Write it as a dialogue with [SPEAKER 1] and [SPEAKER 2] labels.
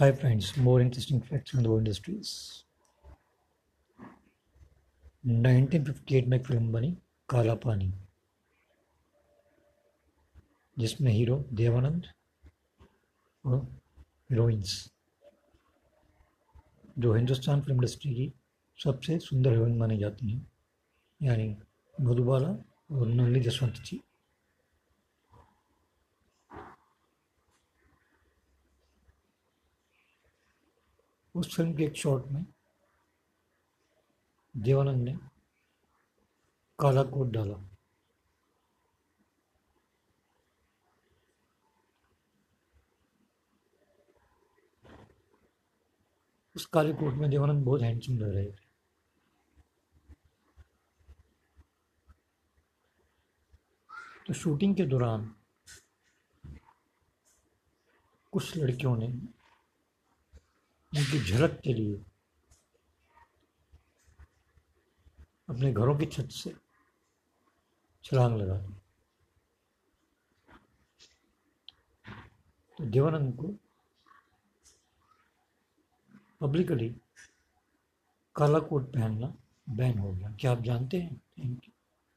[SPEAKER 1] Hi friends, more interesting facts on the world industries. 1958 में film बनी काला पानी जिसमें हीरो देवानंद और हीरोइंस जो हिंदुस्तान फ़िल्म इंडस्ट्री की सबसे सुंदर हीरोइन मानी जाती हैं यानी मधुबाला और नलिनी जसवंत जी उस फ़िल्म के एक शॉट में देवानंद ने काला कोट डाला। उस काले कोट में देवानंद बहुत हैंडसम लग रहे थे। तो शूटिंग के दौरान कुछ लड़कियों ने उनकी झलक के लिए, अपने घरों की छत से छलांग लगा दी तो देवानंद को पब्लिकली काला कोट पहनना बैन हो गया। क्या आप जानते हैं थैंक यू